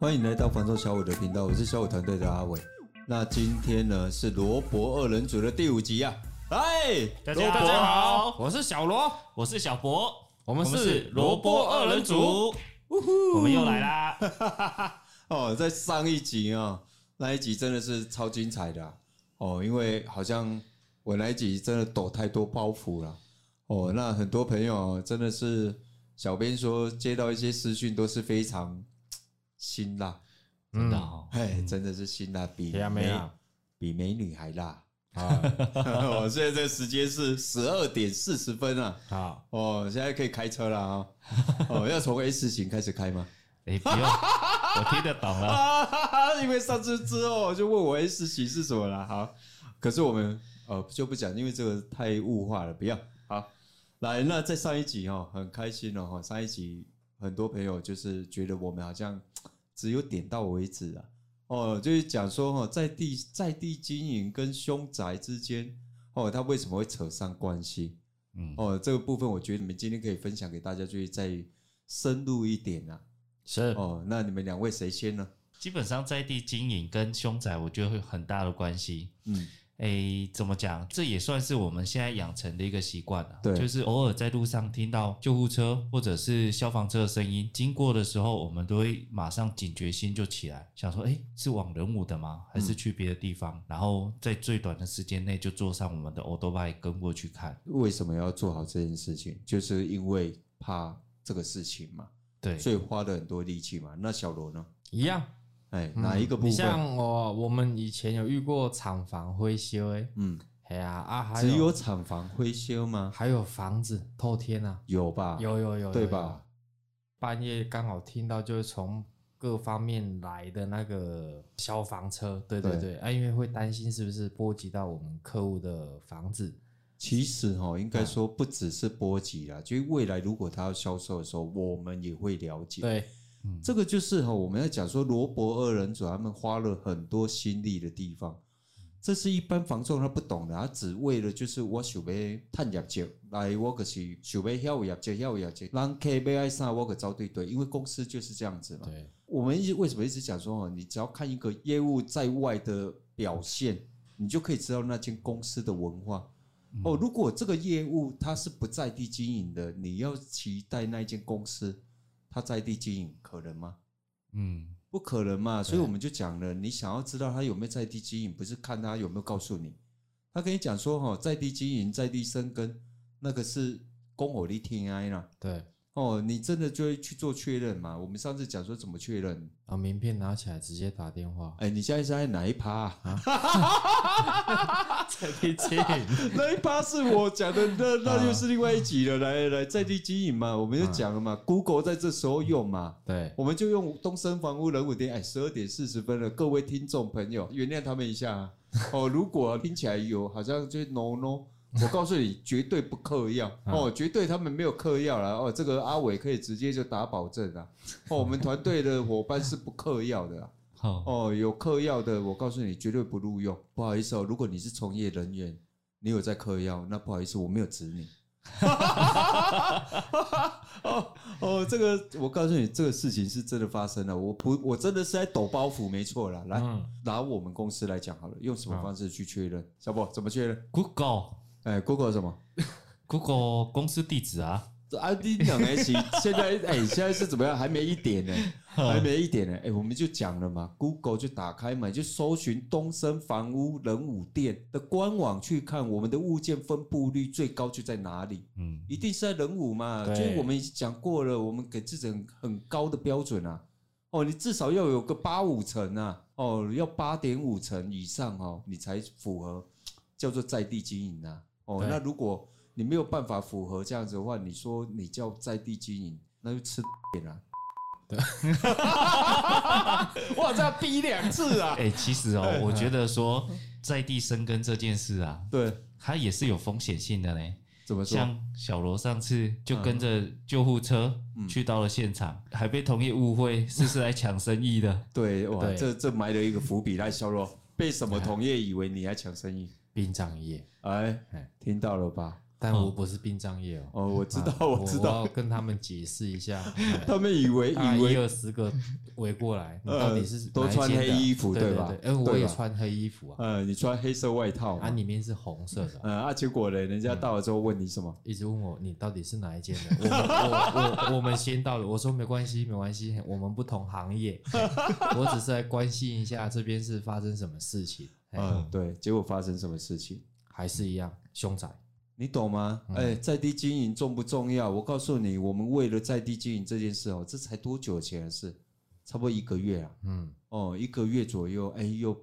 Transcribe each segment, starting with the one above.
欢迎来到房仲小五的频道，我是小五团队的阿伟。那今天呢是罗伯二人组的第五集啊！嗨，大家大家好，我是小罗，我是小博，我们是罗伯二人组，我们又来啦！哦，在上一集啊、哦，那一集真的是超精彩的、啊、哦，因为好像我那一集真的抖太多包袱了哦。那很多朋友真的是，小编说接到一些私讯都是非常。辛辣，真的哦，哎，真的是辛辣，比美比美女还辣啊！我现在这个时间是十二点四十分啊！好哦，现在可以开车了啊！哦，要从 S 型开始开吗？哎，不用，我听得懂了。因为上次之后就问我 S 型是什么了。好，可是我们呃就不讲，因为这个太物化了，不要。好，来，那在上一集哈，很开心哦哈，上一集。很多朋友就是觉得我们好像只有点到为止啊，哦，就是讲说哈，在地在地经营跟凶宅之间，哦，他为什么会扯上关系？嗯，哦，这个部分我觉得你们今天可以分享给大家，就是再深入一点啊。是哦，那你们两位谁先呢？基本上在地经营跟凶宅，我觉得会有很大的关系。嗯。诶，怎么讲？这也算是我们现在养成的一个习惯了。对，就是偶尔在路上听到救护车或者是消防车的声音经过的时候，我们都会马上警觉心就起来，想说：哎，是往人武的吗？还是去别的地方？嗯、然后在最短的时间内就坐上我们的欧多拜跟过去看。为什么要做好这件事情？就是因为怕这个事情嘛。对，所以花了很多力气嘛。那小罗呢？一样。哎，哪一个部分？你像我，我们以前有遇过厂房灰修，哎，嗯，哎呀啊，只有厂房灰修吗？还有房子透天啊？有吧？有有有，对吧？半夜刚好听到，就是从各方面来的那个消防车，对对对，啊，因为会担心是不是波及到我们客户的房子。其实哈，应该说不只是波及啦，就未来如果他要销售的时候，我们也会了解。对。嗯、这个就是哈，我们要讲说罗伯二人组他们花了很多心力的地方，这是一般房仲他不懂的，他只为了就是我想要探业绩，来我可是想要要业绩，要业绩，让客买爱啥我可招对对，因为公司就是这样子嘛。对，我们一直为什么一直讲说哦，你只要看一个业务在外的表现，你就可以知道那间公司的文化。哦，如果这个业务它是不在地经营的，你要期待那间公司。他在地经营可能吗？嗯，不可能嘛。所以我们就讲了，你想要知道他有没有在地经营，不是看他有没有告诉你。他跟你讲说，哈，在地经营，在地生根，那个是公我力天爱啦。对。哦，你真的就会去做确认嘛？我们上次讲说怎么确认啊？名片拿起来直接打电话。哎，你现在是在哪一趴啊？在地经营那一趴是我讲的，那那就是另外一集了。来来，在地经营嘛，我们就讲了嘛。Google 在这时候用嘛，对，我们就用东森房屋人武店。哎，十二点四十分了，各位听众朋友，原谅他们一下哦。如果听起来有好像就 no no。我告诉你，绝对不嗑药哦，绝对他们没有嗑药了哦。这个阿伟可以直接就打保证啊。哦，我们团队的伙伴是不嗑药的啊。哦，有嗑药的，我告诉你，绝对不录用。不好意思哦，如果你是从业人员，你有在嗑药，那不好意思，我没有指你。哦哦，这个我告诉你，这个事情是真的发生了。我不，我真的是在抖包袱，没错啦。来，拿我们公司来讲好了，用什么方式去确认？小波怎么确认？Google。哎，Google 什么？Google 公司地址啊？ID 两 S，现在 哎，现在是怎么样？还没一点呢，还没一点呢。哎，我们就讲了嘛，Google 就打开嘛，就搜寻东升房屋仁武店的官网去看，我们的物件分布率最高就在哪里？嗯，一定是在仁武嘛。就我们已经讲过了，我们给这种很高的标准啊。哦，你至少要有个八五成啊，哦，要八点五成以上哦，你才符合叫做在地经营啊。哦，那如果你没有办法符合这样子的话，你说你叫在地经营，那就吃点 啊。对，哇，这要逼两次啊！哎，其实哦，我觉得说在地生根这件事啊，对，它也是有风险性的嘞。怎么说？像小罗上次就跟着救护车去到了现场，还被同业误会是是来抢生意的。对，哇，这这埋了一个伏笔。来，小罗被什么同业以为你来抢生意？殡葬业，哎，听到了吧？但我不是殡葬业哦。哦，我知道，我知道，我要跟他们解释一下。他们以为以为一二十个围过来，你到底是都穿黑衣服对吧？哎，我也穿黑衣服啊。呃，你穿黑色外套，啊，里面是红色的。呃，啊，结果呢，人家到了之后问你什么？一直问我你到底是哪一间的？我我 我们先到了，我说没关系，没关系，我们不同行业，我只是来关心一下这边是发生什么事情。嗯，对，结果发生什么事情？还是一样，凶宅。你懂吗？哎、在地经营重不重要？我告诉你，我们为了在地经营这件事哦，这才多久前的事？差不多一个月啊。嗯，哦，一个月左右，哎、欸，又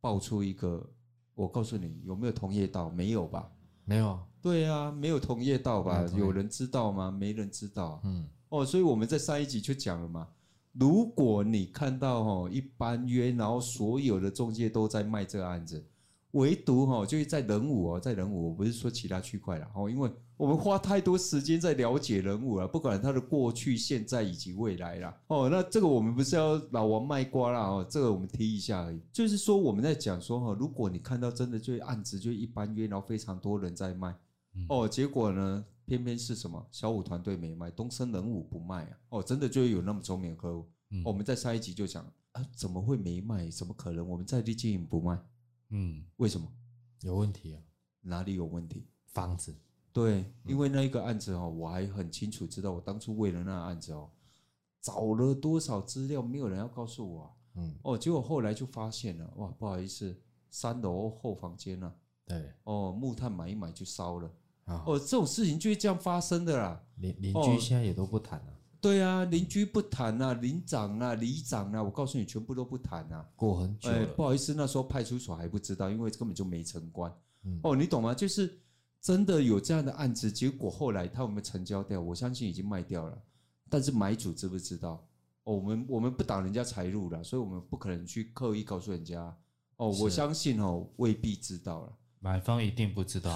爆出一个。我告诉你，有没有同业道？没有吧？没有。对啊，没有同业道吧？有，有人知道吗？没人知道。嗯。哦，所以我们在上一集就讲了嘛。如果你看到哦，一般约，然后所有的中介都在卖这个案子。唯独哈，就是在人武哦，在人武，我不是说其他区块了哦，因为我们花太多时间在了解人武了，不管他的过去、现在以及未来了哦。那这个我们不是要老王卖瓜啦哦，这个我们提一下而已。就是说我们在讲说哈，如果你看到真的就案子就一般约，然后非常多人在卖哦，结果呢，偏偏是什么小五团队没卖，东森仁武不卖啊哦，真的就有那么聪明的客户。我们在上一集就讲啊，怎么会没卖？怎么可能？我们在地经营不卖？嗯，为什么有问题啊？哪里有问题？房子。对，因为那一个案子哦，我还很清楚知道，我当初为了那个案子哦，找了多少资料，没有人要告诉我啊。嗯。哦，结果后来就发现了，哇，不好意思，三楼后房间啊。对。哦，木炭买一买就烧了。哦，这种事情就是这样发生的啦。邻邻居现在也都不谈了。对啊，邻居不谈啊，邻长啊，里长啊，我告诉你，全部都不谈啊。过很久了。哎，不好意思，那时候派出所还不知道，因为根本就没成关。嗯、哦，你懂吗？就是真的有这样的案子，结果后来他有没有成交掉，我相信已经卖掉了。但是买主知不知道？哦，我们我们不挡人家财路了，所以我们不可能去刻意告诉人家。哦，我相信哦，未必知道了。买方一定不知道，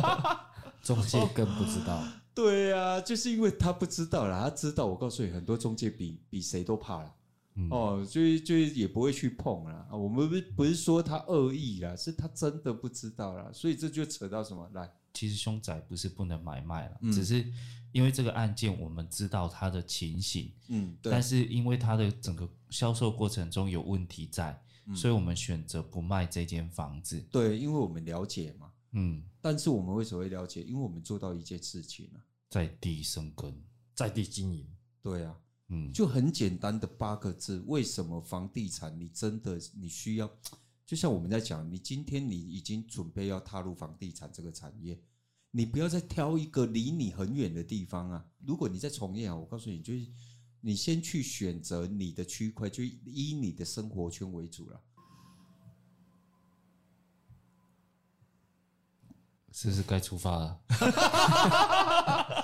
中介更不知道。对呀、啊，就是因为他不知道啦，他知道，我告诉你，很多中介比比谁都怕啦。嗯、哦，就就也不会去碰啦。我们不不是说他恶意啦，是他真的不知道啦。所以这就扯到什么来？其实凶宅不是不能买卖了，嗯、只是因为这个案件我们知道他的情形，嗯，对，但是因为他的整个销售过程中有问题在，嗯、所以我们选择不卖这间房子。对，因为我们了解嘛。嗯，但是我们为什么会了解？因为我们做到一件事情呢、啊，在地生根，在地经营。对啊，嗯，就很简单的八个字。为什么房地产你真的你需要？就像我们在讲，你今天你已经准备要踏入房地产这个产业，你不要再挑一个离你很远的地方啊。如果你在从业啊，我告诉你，就是你先去选择你的区块，就以你的生活圈为主了。是不是该出发了？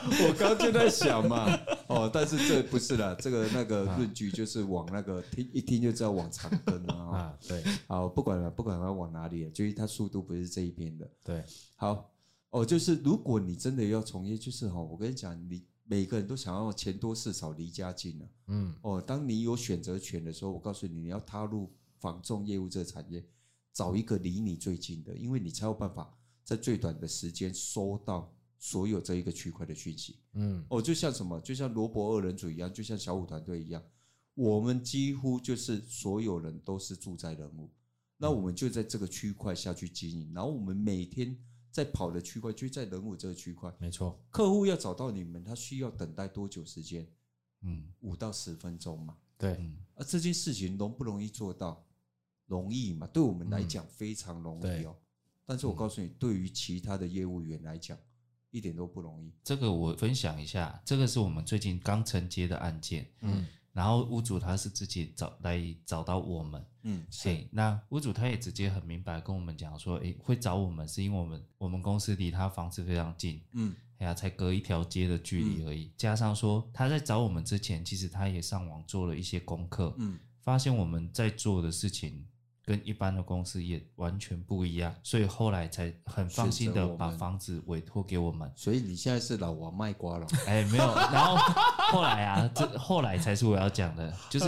我刚就在想嘛，哦，但是这不是啦，这个那个论据就是往那个听一听就知道往长庚了啊。对，好，不管了，不管它往哪里，就是它速度不是这一边的。对，好，哦，就是如果你真的要从业，就是哈，我跟你讲，你每个人都想要钱多事少离家近哦，当你有选择权的时候，我告诉你，你要踏入房仲业务这个产业，找一个离你最近的，因为你才有办法。在最短的时间收到所有这一个区块的讯息，嗯，哦，就像什么，就像罗伯二人组一样，就像小五团队一样，我们几乎就是所有人都是住在人物，那我们就在这个区块下去经营，然后我们每天在跑的区块就在人武这个区块，没错，客户要找到你们，他需要等待多久时间？嗯，五到十分钟嘛，对，而这件事情容不容易做到？容易嘛？对我们来讲非常容易哦。但是我告诉你，对于其他的业务员来讲，一点都不容易。这个我分享一下，这个是我们最近刚承接的案件。嗯，然后屋主他是自己找来找到我们。嗯，对。那屋主他也直接很明白跟我们讲说，诶，会找我们是因为我们我们公司离他房子非常近。嗯，哎呀，才隔一条街的距离而已。嗯，加上说他在找我们之前，其实他也上网做了一些功课。嗯，发现我们在做的事情。跟一般的公司也完全不一样，所以后来才很放心的把房子委托给我们。所以你现在是老王卖瓜了？哎，没有。然后后来啊，这后来才是我要讲的，就是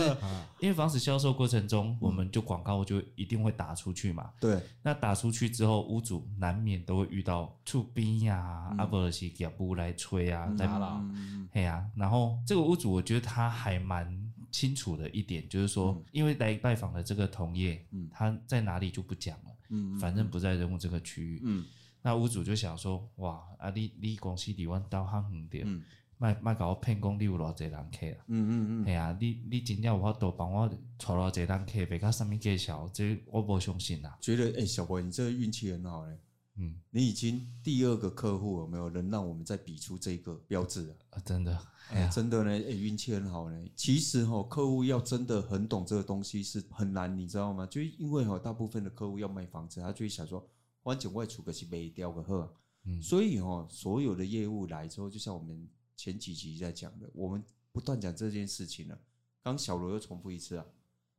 因为房子销售过程中，我们就广告就一定会打出去嘛。对。那打出去之后，屋主难免都会遇到出兵呀、阿伯西脚步来催啊，来啦，哎呀。然后这个屋主，我觉得他还蛮。清楚的一点就是说，嗯、因为来拜访的这个同业，嗯、他在哪里就不讲了，嗯、反正不在人物这个区域。嗯、那屋主就想说，哇，啊你你公司离我到较远点，卖卖搞我骗工，你有偌济人客啊？嗯嗯嗯，系啊，你你真正有法度帮我带偌济人客，别个上面介绍，这我不相信啦。觉得哎、欸，小博你这个运气很好嘞。嗯，你已经第二个客户有没有能让我们再比出这个标志了？啊，真的。哎呀，真的呢，哎，运气很好呢。其实哈，客户要真的很懂这个东西是很难，你知道吗？就因为哈，大部分的客户要卖房子，他就会想说，反正外出可是卖掉个货，嗯，所以哈，所有的业务来之后，就像我们前几集在讲的，我们不断讲这件事情了。刚小罗又重复一次啊，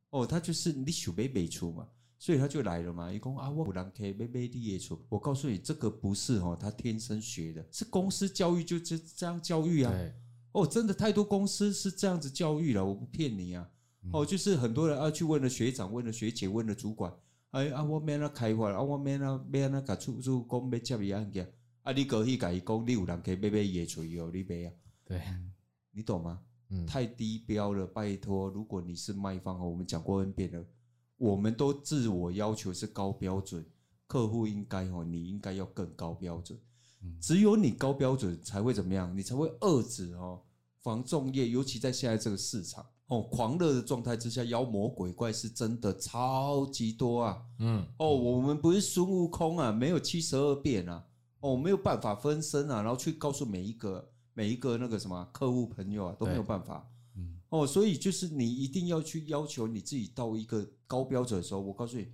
哦，他就是你想卖卖出嘛，所以他就来了嘛。一共啊，我不让客卖卖的也出。我告诉你，这个不是哈，他天生学的，是公司教育就这这样教育啊。哦，真的太多公司是这样子教育了，我不骗你啊。哦，就是很多人啊去问了学长，问了学姐，问了主管，哎啊，我免那开发，啊我免那免那个出租公要接伊案件，啊你过去甲伊讲，你有人可以买买野炊哦，你买啊？对，你懂吗？嗯，太低标了，拜托。如果你是卖方哦，我们讲过 N 遍了，我们都自我要求是高标准，客户应该哦，你应该要更高标准。只有你高标准才会怎么样？你才会遏制哦。防重业，尤其在现在这个市场哦，狂热的状态之下，妖魔鬼怪是真的超级多啊。嗯，哦，我们不是孙悟空啊，没有七十二变啊，哦，没有办法分身啊，然后去告诉每一个每一个那个什么客户朋友啊，都没有办法。嗯，哦，所以就是你一定要去要求你自己到一个高标准的时候，我告诉你，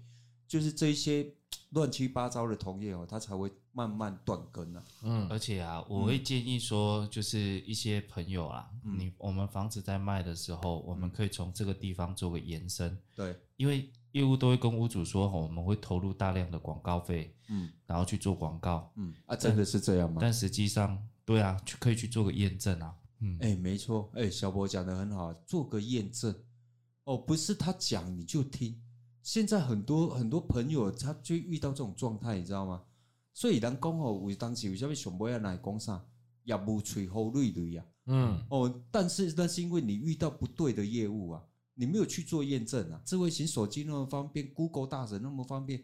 就是这些。乱七八糟的同业哦，他才会慢慢断根啊。嗯，而且啊，我会建议说，就是一些朋友啊，嗯、你我们房子在卖的时候，我们可以从这个地方做个延伸。对，因为业务都会跟屋主说，我们会投入大量的广告费，嗯，然后去做广告，嗯啊，真的是这样吗？但实际上，对啊，去可以去做个验证啊。嗯，哎、欸，没错，哎、欸，小博讲的很好，做个验证。哦，不是他讲你就听。现在很多很多朋友，他就遇到这种状态，你知道吗？所以人讲哦，为当时为什么上尾要来讲啥，也无吹好累累呀。嗯，哦，但是那是因为你遇到不对的业务啊，你没有去做验证啊。智慧型手机那么方便，Google 大神那么方便，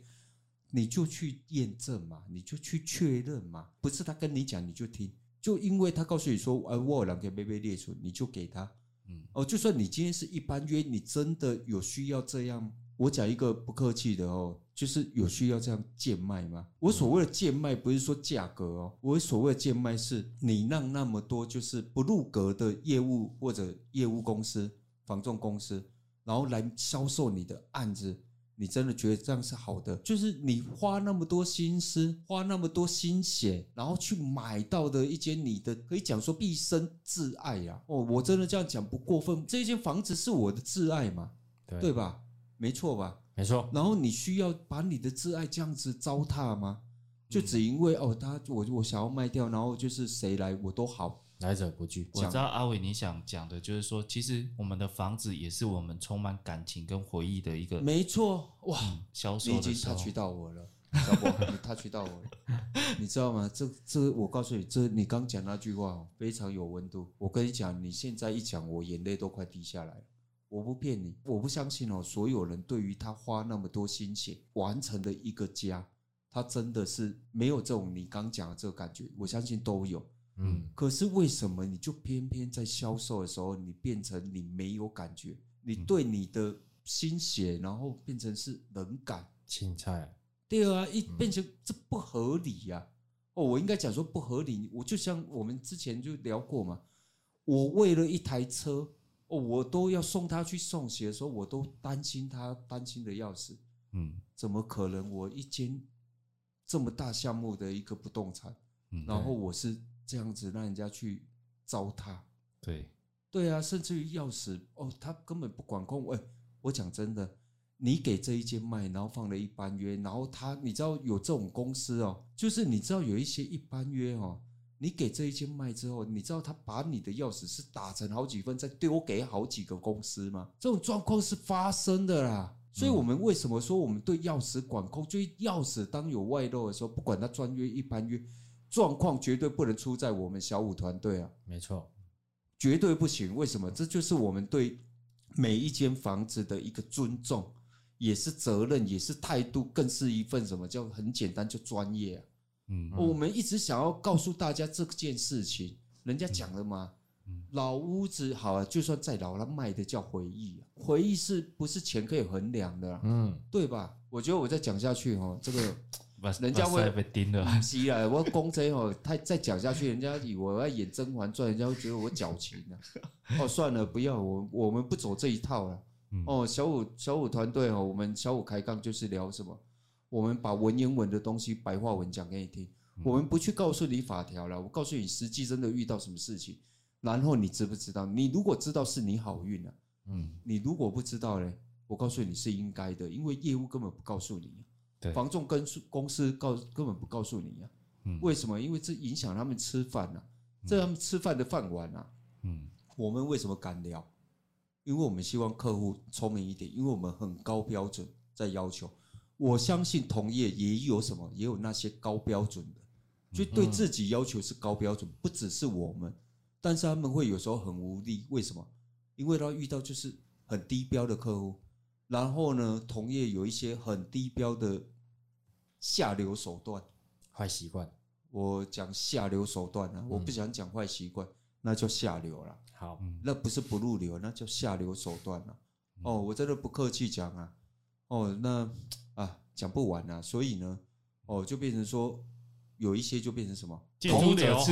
你就去验证嘛，你就去确认嘛。不是他跟你讲你就听，就因为他告诉你说，哎，我有人可以被被列出，你就给他。嗯，哦，就算你今天是一般约，你真的有需要这样。我讲一个不客气的哦，就是有需要这样贱卖吗？我所谓的贱卖不是说价格哦，我所谓的贱卖是你让那么多就是不入格的业务或者业务公司、房仲公司，然后来销售你的案子，你真的觉得这样是好的？就是你花那么多心思、花那么多心血，然后去买到的一间你的可以讲说毕生挚爱呀！哦，我真的这样讲不过分，这间房子是我的挚爱嘛？对，对吧？没错吧？没错。然后你需要把你的挚爱这样子糟蹋吗？就只因为哦，他我我想要卖掉，然后就是谁来我都好，来者不拒。我知道阿伟你想讲的就是说，其实我们的房子也是我们充满感情跟回忆的一个。没错，哇，销售已经 touch 到我了，小博，你 touch 到我了，你知道吗？这这，我告诉你，这你刚讲那句话非常有温度。我跟你讲，你现在一讲，我眼泪都快滴下来了。我不骗你，我不相信哦。所有人对于他花那么多心血完成的一个家，他真的是没有这种你刚讲的这个感觉。我相信都有，嗯。可是为什么你就偏偏在销售的时候，你变成你没有感觉？你对你的心血，然后变成是冷感、青菜。对啊，一变成这不合理呀。哦，我应该讲说不合理。我就像我们之前就聊过嘛，我为了一台车。哦，我都要送他去送鞋的时候，我都担心他，担心的要死。嗯，怎么可能？我一间这么大项目的一个不动产，嗯，然后我是这样子让人家去糟蹋。对，对啊，甚至于钥匙哦，他根本不管控。哎，我讲真的，你给这一间卖，然后放了一般约，然后他你知道有这种公司哦，就是你知道有一些一般约哦，你给这一间卖之后，你知道他把你的钥匙是打成好几份，再丢给好几个公司吗？这种状况是发生的啦。所以我们为什么说我们对钥匙管控？就钥匙当有外漏的时候，不管它专约一般约，状况绝对不能出在我们小五团队啊。没错，绝对不行。为什么？这就是我们对每一间房子的一个尊重。也是责任，也是态度，更是一份什么叫很简单，就专业啊。嗯，我们一直想要告诉大家这件事情，人家讲了吗？老屋子好啊，就算再老，它卖的叫回忆啊。回忆是不是钱可以衡量的？嗯，对吧？我觉得我再讲下去哦，这个 人家会被盯了。是啊，我公贼哦，他再讲下去，人家以为我要演《甄嬛传》，人家会觉得我矫情呢。哦，算了，不要，我我们不走这一套了。哦，小五小五团队哦，我们小五开杠就是聊什么？我们把文言文的东西白话文讲给你听。我们不去告诉你法条了，我告诉你实际真的遇到什么事情，然后你知不知道？你如果知道是你好运啊，嗯，你如果不知道呢，我告诉你是应该的，因为业务根本不告诉你，对，房仲跟公司告根本不告诉你啊，嗯，为什么？因为这影响他们吃饭呐，这他们吃饭的饭碗呐，嗯，我们为什么敢聊？因为我们希望客户聪明一点，因为我们很高标准在要求。我相信同业也有什么，也有那些高标准的，所以对自己要求是高标准，不只是我们。但是他们会有时候很无力，为什么？因为他遇到就是很低标的客户，然后呢，同业有一些很低标的下流手段、坏习惯。我讲下流手段啊，我不想讲坏习惯，那叫下流了。好，那不是不入流，那叫下流手段了。哦，我真的不客气讲啊。哦，那啊讲不完啊，所以呢，哦就变成说有一些就变成什么？同者赤。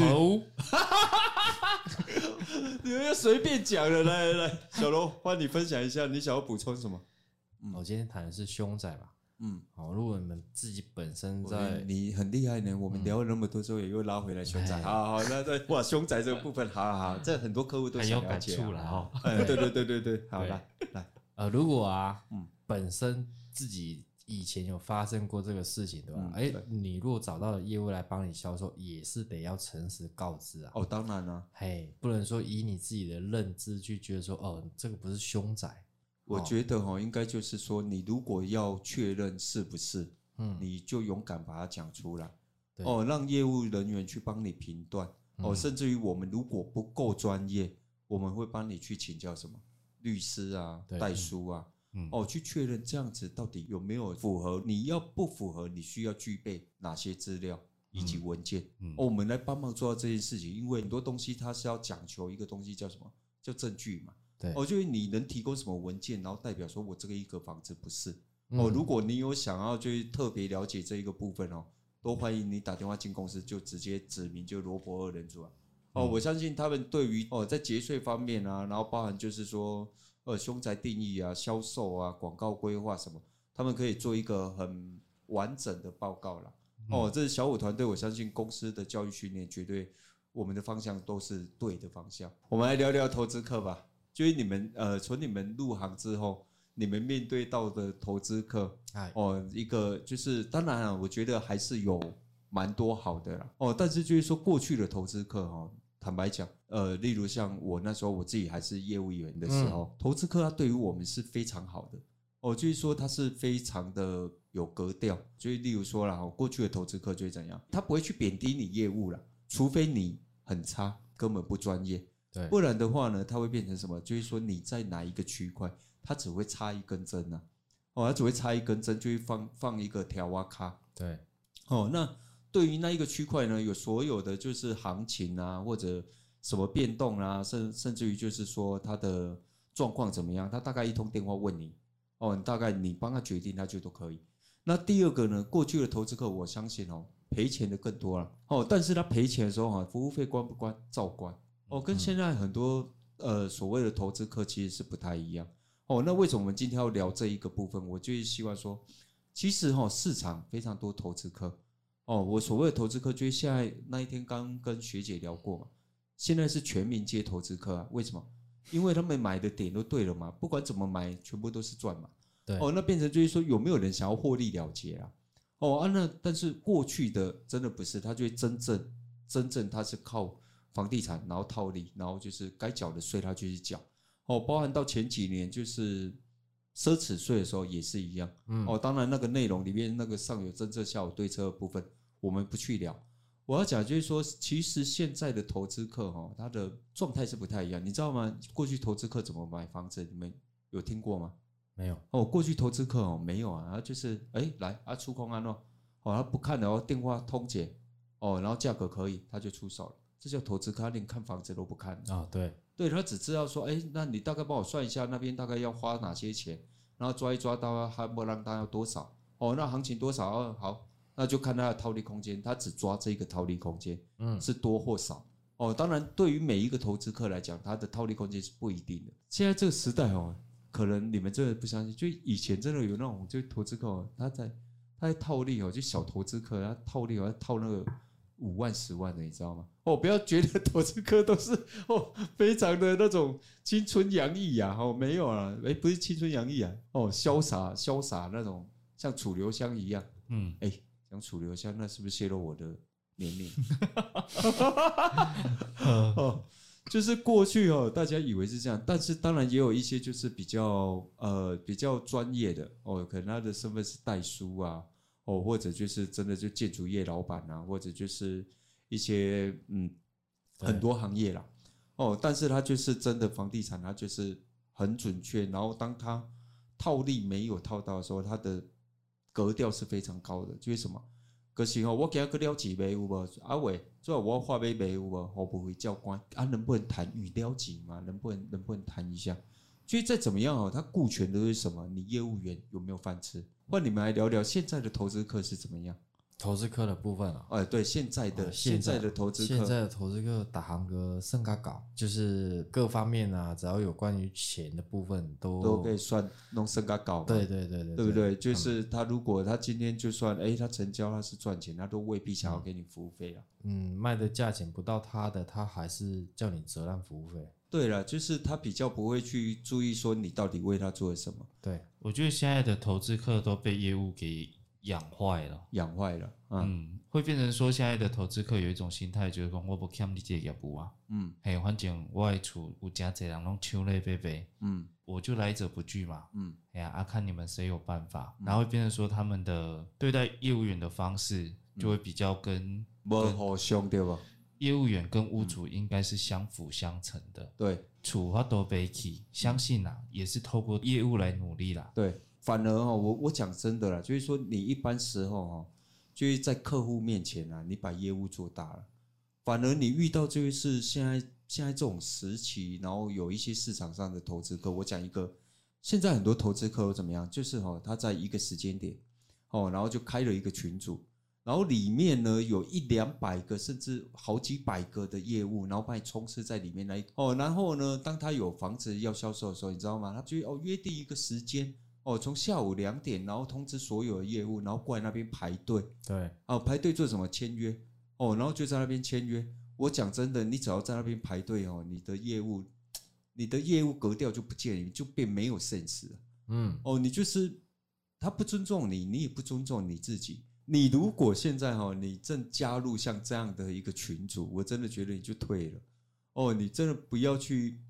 你们要随便讲了，来来来，小罗换你分享一下，你想要补充什么？嗯我今天谈的是凶宅吧。嗯，好。如果你们自己本身在，你很厉害呢。我们聊了那么多之后，也又拉回来凶宅。好好，那对哇，凶宅这个部分，好好好，这很多客户都想了解了哈。对对对对对，好来来，呃，如果啊，嗯，本身自己以前有发生过这个事情，对吧？哎，你如果找到了业务来帮你销售，也是得要诚实告知啊。哦，当然了，嘿，不能说以你自己的认知去觉得说，哦，这个不是凶宅。我觉得哈，应该就是说，你如果要确认是不是，嗯，你就勇敢把它讲出来，哦，让业务人员去帮你评断，哦，甚至于我们如果不够专业，我们会帮你去请教什么律师啊、代书啊，哦，去确认这样子到底有没有符合，你要不符合，你需要具备哪些资料以及文件，哦，我们来帮忙做到这件事情，因为很多东西它是要讲求一个东西叫什么，叫证据嘛。对，哦，就是你能提供什么文件，然后代表说我这个一个房子不是哦。如果你有想要就是特别了解这一个部分哦，都欢迎你打电话进公司，就直接指明就罗伯二人组啊。哦，我相信他们对于哦在节税方面啊，然后包含就是说呃凶宅定义啊、销售啊、广告规划什么，他们可以做一个很完整的报告了。哦，这是小五团队，我相信公司的教育训练绝对我们的方向都是对的方向。我们来聊聊投资客吧。就是你们呃，从你们入行之后，你们面对到的投资客，哦，一个就是当然啊，我觉得还是有蛮多好的啦，哦，但是就是说过去的投资客哈，坦白讲，呃，例如像我那时候我自己还是业务员的时候，投资客他对于我们是非常好的，哦，就是说他是非常的有格调，就是例如说啦，过去的投资客就会怎样，他不会去贬低你业务啦，除非你很差，根本不专业。不然的话呢，他会变成什么？就是说你在哪一个区块，他只会插一根针呐，哦，他只会插一根针，就会放放一个条哇卡。对，哦，那对于那一个区块呢，有所有的就是行情啊，或者什么变动啊，甚甚至于就是说它的状况怎么样，他大概一通电话问你，哦，你大概你帮他决定，他就都可以。那第二个呢，过去的投资客，我相信哦，赔钱的更多了，哦，但是他赔钱的时候哈，服务费关不关？照关。哦，跟现在很多呃所谓的投资客其实是不太一样哦。那为什么我们今天要聊这一个部分？我就是希望说，其实哈市场非常多投资客哦。我所谓的投资客，就是现在那一天刚跟学姐聊过嘛，现在是全民皆投资客啊。为什么？因为他们买的点都对了嘛，不管怎么买，全部都是赚嘛。对哦，那变成就是说有没有人想要获利了结啊？哦啊，那但是过去的真的不是，他就会真正真正他是靠房地产，然后套利，然后就是该缴的税他就去缴。哦，包含到前几年就是奢侈税的时候也是一样。嗯，哦，当然那个内容里面那个上有政策下有对策的部分，我们不去聊。我要讲就是说，其实现在的投资客哈，他的状态是不太一样，你知道吗？过去投资客怎么买房子，你们有听过吗？没有。哦，过去投资客哦没有啊，他就是哎来啊出空安哦，哦他不看的哦，电话通解哦，然后价格可以他就出手了，这叫投资客，他连看房子都不看啊、哦，对。对，他只知道说哎，那你大概帮我算一下那边大概要花哪些钱，然后抓一抓到还不让他要多少。哦，那行情多少哦好，那就看他的套利空间，他只抓这个套利空间，嗯，是多或少哦，当然对于每一个投资客来讲，他的套利空间是不一定的，现在这个时代哦。可能你们真的不相信，就以前真的有那种就投资客，他在他在套利哦，就小投资客他套利哦，他套那个五万十万的，你知道吗？哦，不要觉得投资客都是哦，非常的那种青春洋溢呀，哦，没有啊，哎，不是青春洋溢啊，哦，潇洒潇洒那种，像楚留香一样，嗯，哎，讲楚留香，那是不是泄露我的年龄？哦。就是过去哦，大家以为是这样，但是当然也有一些就是比较呃比较专业的哦，可能他的身份是代书啊，哦或者就是真的就建筑业老板啊，或者就是一些嗯很多行业啦，哦，但是他就是真的房地产，他就是很准确，然后当他套利没有套到的时候，他的格调是非常高的，就是什么？可是吼，我今日去了解没有无？阿伟，最后我话没没有无？会不会教官啊？能不能谈与了解吗？能不能能不能谈一下？所以再怎么样哦，他顾全的是什么？你业务员有没有饭吃？换你们来聊聊现在的投资客是怎么样？投资客的部分啊，哎，对，现在的现在的投资客，现在的投资客打行个甚嘎搞，就是各方面啊，只要有关于钱的部分都都可以算弄甚嘎搞。对对对对，对不对？就是他如果他今天就算哎，他成交他是赚钱，他都未必想要给你服务费啊。嗯，卖的价钱不到他的，他还是叫你折让服务费。对了，就是他比较不会去注意说你到底为他做了什么。对，我觉得现在的投资客都被业务给。养坏了，养坏了，嗯，会变成说现在的投资客有一种心态，就是说我不欠你这个业务啊，嗯，嘿，反正我的厝有真侪人拢抢咧贝贝，嗯，我就来者不拒嘛，嗯，哎呀，啊，看你们谁有办法，然后会变成说他们的对待业务员的方式就会比较跟不互相对吧？业务员跟屋主应该是相辅相成的，对，处罚都背起，相信呐，也是透过业务来努力啦，对。反而哈，我我讲真的啦，就是说你一般时候哈，就是在客户面前啊，你把业务做大了，反而你遇到就是现在现在这种时期，然后有一些市场上的投资客，我讲一个，现在很多投资客都怎么样？就是哈，他在一个时间点，哦，然后就开了一个群组，然后里面呢有一两百个甚至好几百个的业务，然后把你充斥在里面来哦，然后呢，当他有房子要销售的时候，你知道吗？他就哦约定一个时间。哦，从下午两点，然后通知所有的业务，然后过来那边排队。对，哦，排队做什么？签约。哦，然后就在那边签约。我讲真的，你只要在那边排队哦，你的业务，你的业务格调就不见，你就变没有 sense 了。嗯，哦，你就是他不尊重你，你也不尊重你自己。你如果现在哈，你正加入像这样的一个群组，我真的觉得你就退了。哦，你真的不要去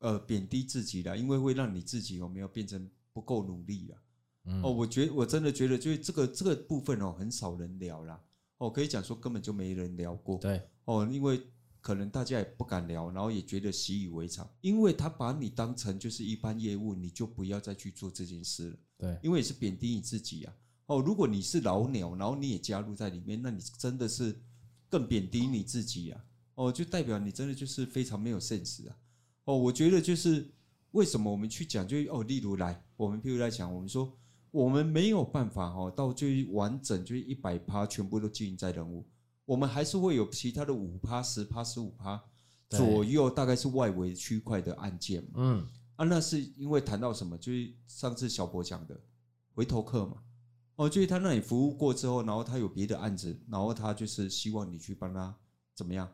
呃贬低自己了，因为会让你自己有没有变成。不够努力了，嗯、哦，我觉我真的觉得，就是这个这个部分哦，很少人聊啦。哦，可以讲说根本就没人聊过，对，哦，因为可能大家也不敢聊，然后也觉得习以为常，因为他把你当成就是一般业务，你就不要再去做这件事了，对，因为也是贬低你自己啊。哦，如果你是老鸟，然后你也加入在里面，那你真的是更贬低你自己啊。哦，就代表你真的就是非常没有 sense 啊。哦，我觉得就是。为什么我们去讲？就哦，例如来，我们譬如来讲，我们说我们没有办法哈，到最完整就是一百趴全部都经营在人物，我们还是会有其他的五趴、十趴、十五趴左右，大概是外围区块的案件嘛。嗯，啊，那是因为谈到什么？就是上次小博讲的回头客嘛。哦，就是他那里服务过之后，然后他有别的案子，然后他就是希望你去帮他怎么样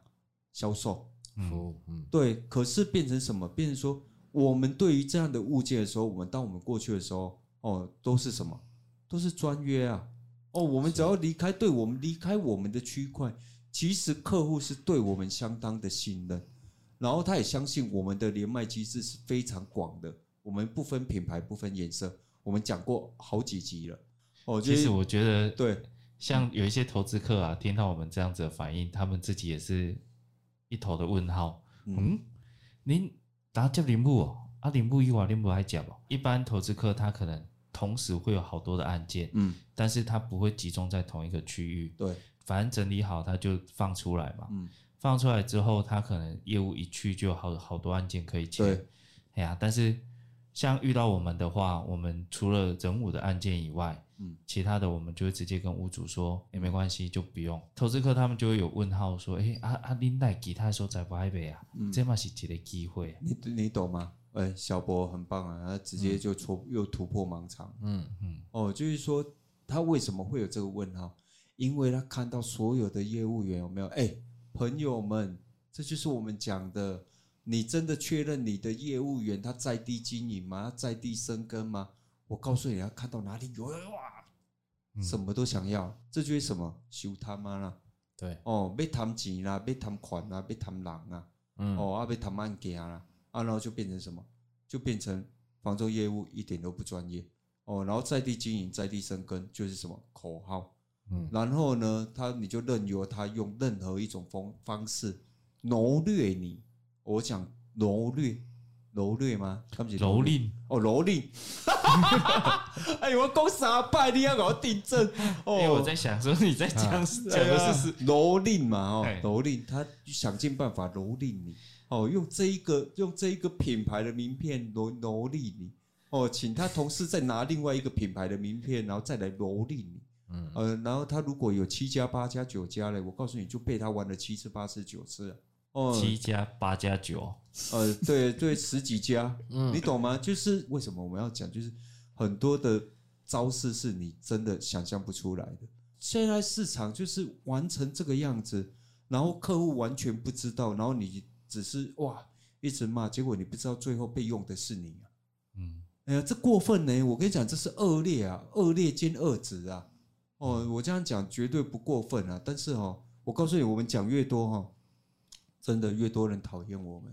销售。嗯嗯，对。可是变成什么？变成说。我们对于这样的物件的时候，我们当我们过去的时候，哦，都是什么？都是专约啊！哦，我们只要离开，对我们离开我们的区块，其实客户是对我们相当的信任，然后他也相信我们的连麦机制是非常广的，我们不分品牌，不分颜色，我们讲过好几集了。哦，其实我觉得，对，像有一些投资客啊，听到我们这样子的反应，他们自己也是一头的问号。嗯，您打接铃木哦，啊，铃木一瓦铃木还讲哦，一般投资客他可能。同时会有好多的案件，嗯，但是他不会集中在同一个区域，对，反正整理好他就放出来嘛，嗯，放出来之后，他可能业务一去就有好好多案件可以签，对，哎呀，但是像遇到我们的话，我们除了整五的案件以外，嗯，其他的我们就会直接跟屋主说，也、欸、没关系，就不用。投资客他们就会有问号说，哎、欸，阿阿林奈给他的时候在不台北啊，嗯、这嘛是几个机会，你你懂吗？哎、欸，小博很棒啊，他直接就戳、嗯、又突破盲肠。嗯嗯，哦，就是说他为什么会有这个问号？因为他看到所有的业务员有没有？哎、欸，朋友们，这就是我们讲的，你真的确认你的业务员他在地经营吗？他在地生根吗？我告诉你，他看到哪里有哇，什么都想要，这就是什么？修他妈啦！对，哦，要谈钱啦，要谈款啦，要谈人啊，嗯，哦，啊，要谈案件啦。啊，然后就变成什么？就变成房租业务一点都不专业哦。然后在地经营、在地生根就是什么口号？嗯，然后呢，他你就任由他用任何一种方方式蹂躏你。我讲蹂躏，蹂躏吗？他们是蹂躏哦，蹂躏。哎，我讲三拜，你要给我订正。哦。因为我在想说你在讲讲的是蹂躏嘛？哦，蹂躏，他想尽办法蹂躏你。哦，用这一个用这一个品牌的名片蹂蹂躏你，哦，请他同事再拿另外一个品牌的名片，然后再来蹂躏你，嗯，呃，然后他如果有七家八家九家嘞，我告诉你就被他玩了七次八次九次，哦，七家八家九，呃，对对，十几家，嗯，你懂吗？就是为什么我们要讲，就是很多的招式是你真的想象不出来的。现在市场就是玩成这个样子，然后客户完全不知道，然后你。只是哇，一直骂，结果你不知道最后被用的是你啊！嗯，哎呀，这过分呢！我跟你讲，这是恶劣啊，恶劣兼恶质啊！哦，我这样讲绝对不过分啊！但是哦，我告诉你，我们讲越多哈，真的越多人讨厌我们。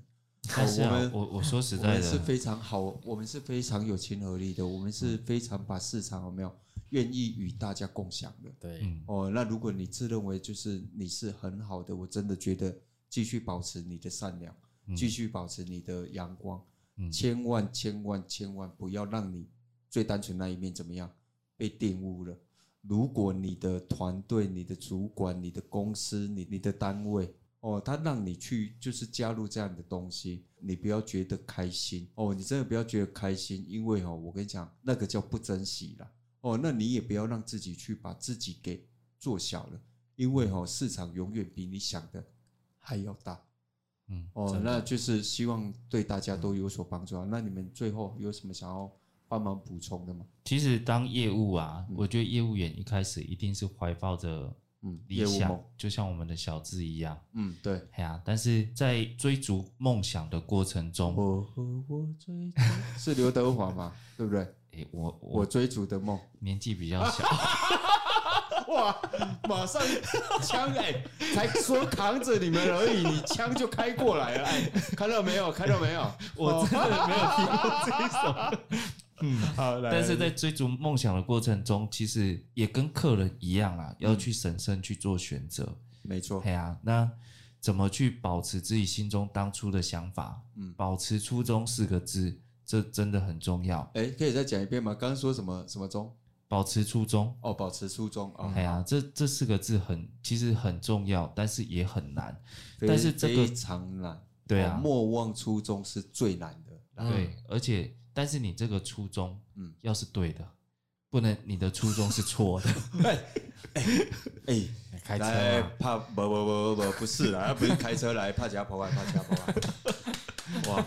但是我们，我我说实在的，是非常好，我们是非常有亲和力的，我们是非常把市场有没有愿意与大家共享的。对，哦，那如果你自认为就是你是很好的，我真的觉得。继续保持你的善良，继续保持你的阳光，千万千万千万不要让你最单纯那一面怎么样被玷污了。如果你的团队、你的主管、你的公司、你你的单位哦，他让你去就是加入这样的东西，你不要觉得开心哦，你真的不要觉得开心，因为哦，我跟你讲，那个叫不珍惜了哦。那你也不要让自己去把自己给做小了，因为哦，市场永远比你想的。还要大，嗯，哦，那就是希望对大家都有所帮助啊。那你们最后有什么想要帮忙补充的吗？其实当业务啊，我觉得业务员一开始一定是怀抱着嗯理想，就像我们的小智一样，嗯，对，哎呀，但是在追逐梦想的过程中，我和我追逐是刘德华吗？对不对？哎，我我追逐的梦，年纪比较小。哇！马上枪哎、欸，才说扛着你们而已，你枪就开过来了。哎，看到没有？看到没有？我真的没有听过这一首。嗯，好。但是在追逐梦想的过程中，其实也跟客人一样啊，要去审慎去做选择。没错。对啊，那怎么去保持自己心中当初的想法？嗯，保持初衷四个字，这真的很重要。哎，可以再讲一遍吗？刚刚说什么什么中？保持初衷哦，保持初衷啊！哎呀，这这四个字很其实很重要，但是也很难。非但是这个非常难，对啊，莫忘初衷是最难的。对，而且但是你这个初衷，嗯，要是对的，不能你的初衷是错的。哎哎开车怕不不不不不不是啦，不是开车来怕家破坏怕家破坏。哇，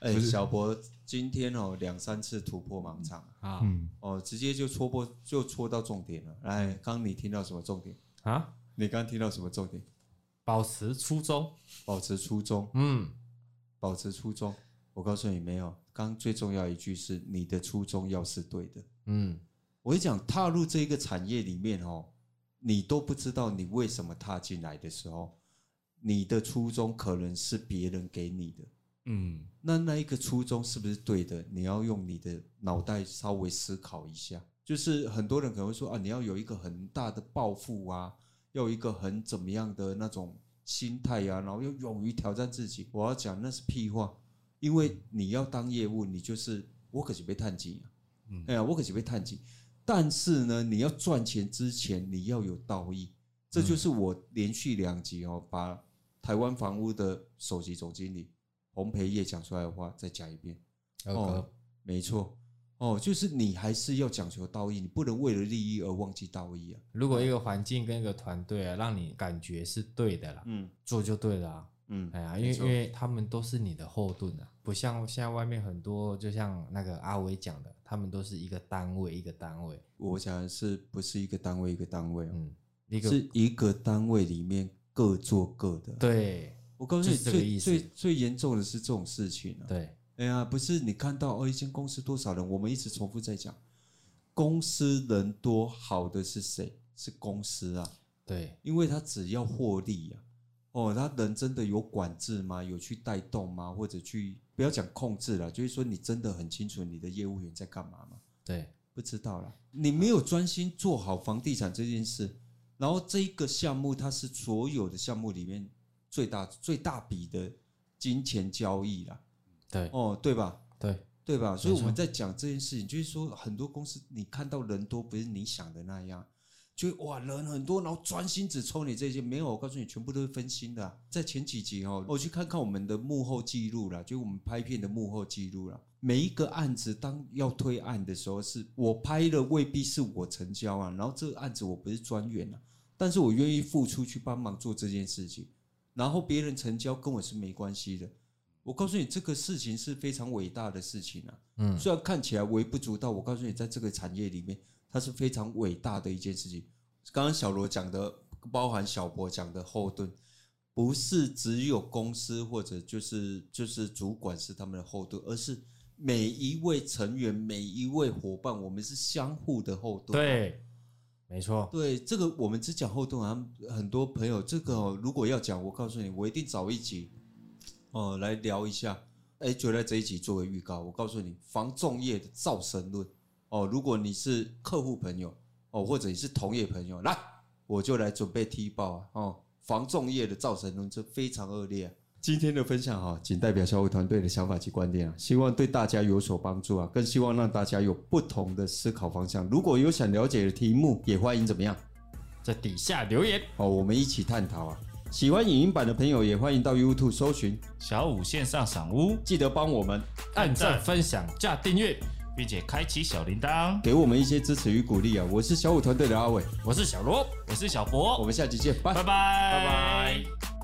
哎，小博。今天哦，两三次突破盲肠啊，嗯，哦，直接就戳破，就戳到重点了。来，刚你听到什么重点啊？你刚听到什么重点？保持初衷，保持初衷，嗯，保持初衷。我告诉你，没有。刚最重要一句是你的初衷要是对的。嗯，我讲，踏入这一个产业里面哦，你都不知道你为什么踏进来的时候，你的初衷可能是别人给你的。嗯，那那一个初衷是不是对的？你要用你的脑袋稍微思考一下。就是很多人可能会说啊，你要有一个很大的抱负啊，要有一个很怎么样的那种心态啊，然后要勇于挑战自己。我要讲那是屁话，因为你要当业务，你就是我可是被探金啊，嗯，哎呀，我可是被探金。但是呢，你要赚钱之前，你要有道义。这就是我连续两集哦，把台湾房屋的首席总经理洪培业讲出来的话再讲一遍。哦，没错。哦，就是你还是要讲求道义，你不能为了利益而忘记道义啊。如果一个环境跟一个团队啊，让你感觉是对的啦，嗯，做就对了啊，嗯，哎呀，因为因为他们都是你的后盾啊，不像现在外面很多，就像那个阿伟讲的，他们都是一个单位一个单位。我讲的是不是一个单位一个单位？嗯，一个是一个单位里面各做各的。对，我告诉你，最最最严重的是这种事情啊。对。哎呀，不是你看到哦，一间公司多少人？我们一直重复在讲，公司人多好的是谁？是公司啊。对，因为他只要获利呀。哦，他人真的有管制吗？有去带动吗？或者去不要讲控制了，就是说你真的很清楚你的业务员在干嘛吗？对，不知道了。你没有专心做好房地产这件事，然后这一个项目它是所有的项目里面最大最大笔的金钱交易啦。对哦，对吧？对对吧？所以我们在讲这件事情，就是说很多公司你看到人多，不是你想的那样，就哇人很多，然后专心只抽你这些，没有，我告诉你，全部都是分心的啊。在前几集哦，我去看看我们的幕后记录了，就我们拍片的幕后记录了。每一个案子当要推案的时候，是我拍的未必是我成交啊，然后这个案子我不是专员啊，但是我愿意付出去帮忙做这件事情，然后别人成交跟我是没关系的。我告诉你，这个事情是非常伟大的事情啊。嗯，虽然看起来微不足道，我告诉你，在这个产业里面，它是非常伟大的一件事情。刚刚小罗讲的，包含小博讲的后盾，不是只有公司或者就是就是主管是他们的后盾，而是每一位成员、每一位伙伴，我们是相互的后盾。对，没错。对，这个我们只讲后盾啊。很多朋友，这个如果要讲，我告诉你，我一定找一集。哦，来聊一下，哎，就在这一集作为预告。我告诉你，防重业的造神论。哦，如果你是客户朋友，哦，或者你是同业朋友，来，我就来准备踢爆啊！哦，防重业的造成论这非常恶劣啊。今天的分享哈，仅代表小伟团队的想法及观点啊，希望对大家有所帮助啊，更希望让大家有不同的思考方向。如果有想了解的题目，也欢迎怎么样，在底下留言哦，我们一起探讨啊。喜欢影音版的朋友，也欢迎到 YouTube 搜寻小五线上赏屋，记得帮我们按赞、分享、加订阅，并且开启小铃铛，给我们一些支持与鼓励啊！我是小五团队的阿伟，我是小罗，我是小博，我们下期见，拜拜拜拜。